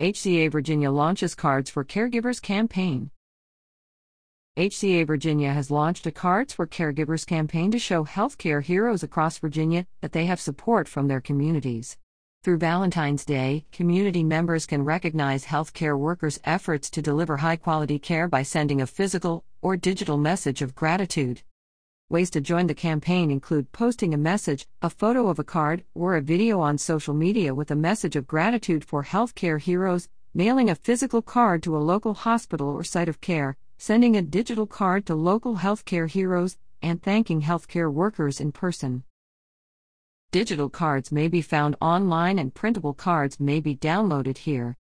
HCA Virginia launches Cards for Caregivers campaign. HCA Virginia has launched a Cards for Caregivers campaign to show healthcare heroes across Virginia that they have support from their communities. Through Valentine's Day, community members can recognize healthcare workers' efforts to deliver high quality care by sending a physical or digital message of gratitude. Ways to join the campaign include posting a message, a photo of a card, or a video on social media with a message of gratitude for healthcare heroes, mailing a physical card to a local hospital or site of care, sending a digital card to local healthcare heroes, and thanking healthcare workers in person. Digital cards may be found online and printable cards may be downloaded here.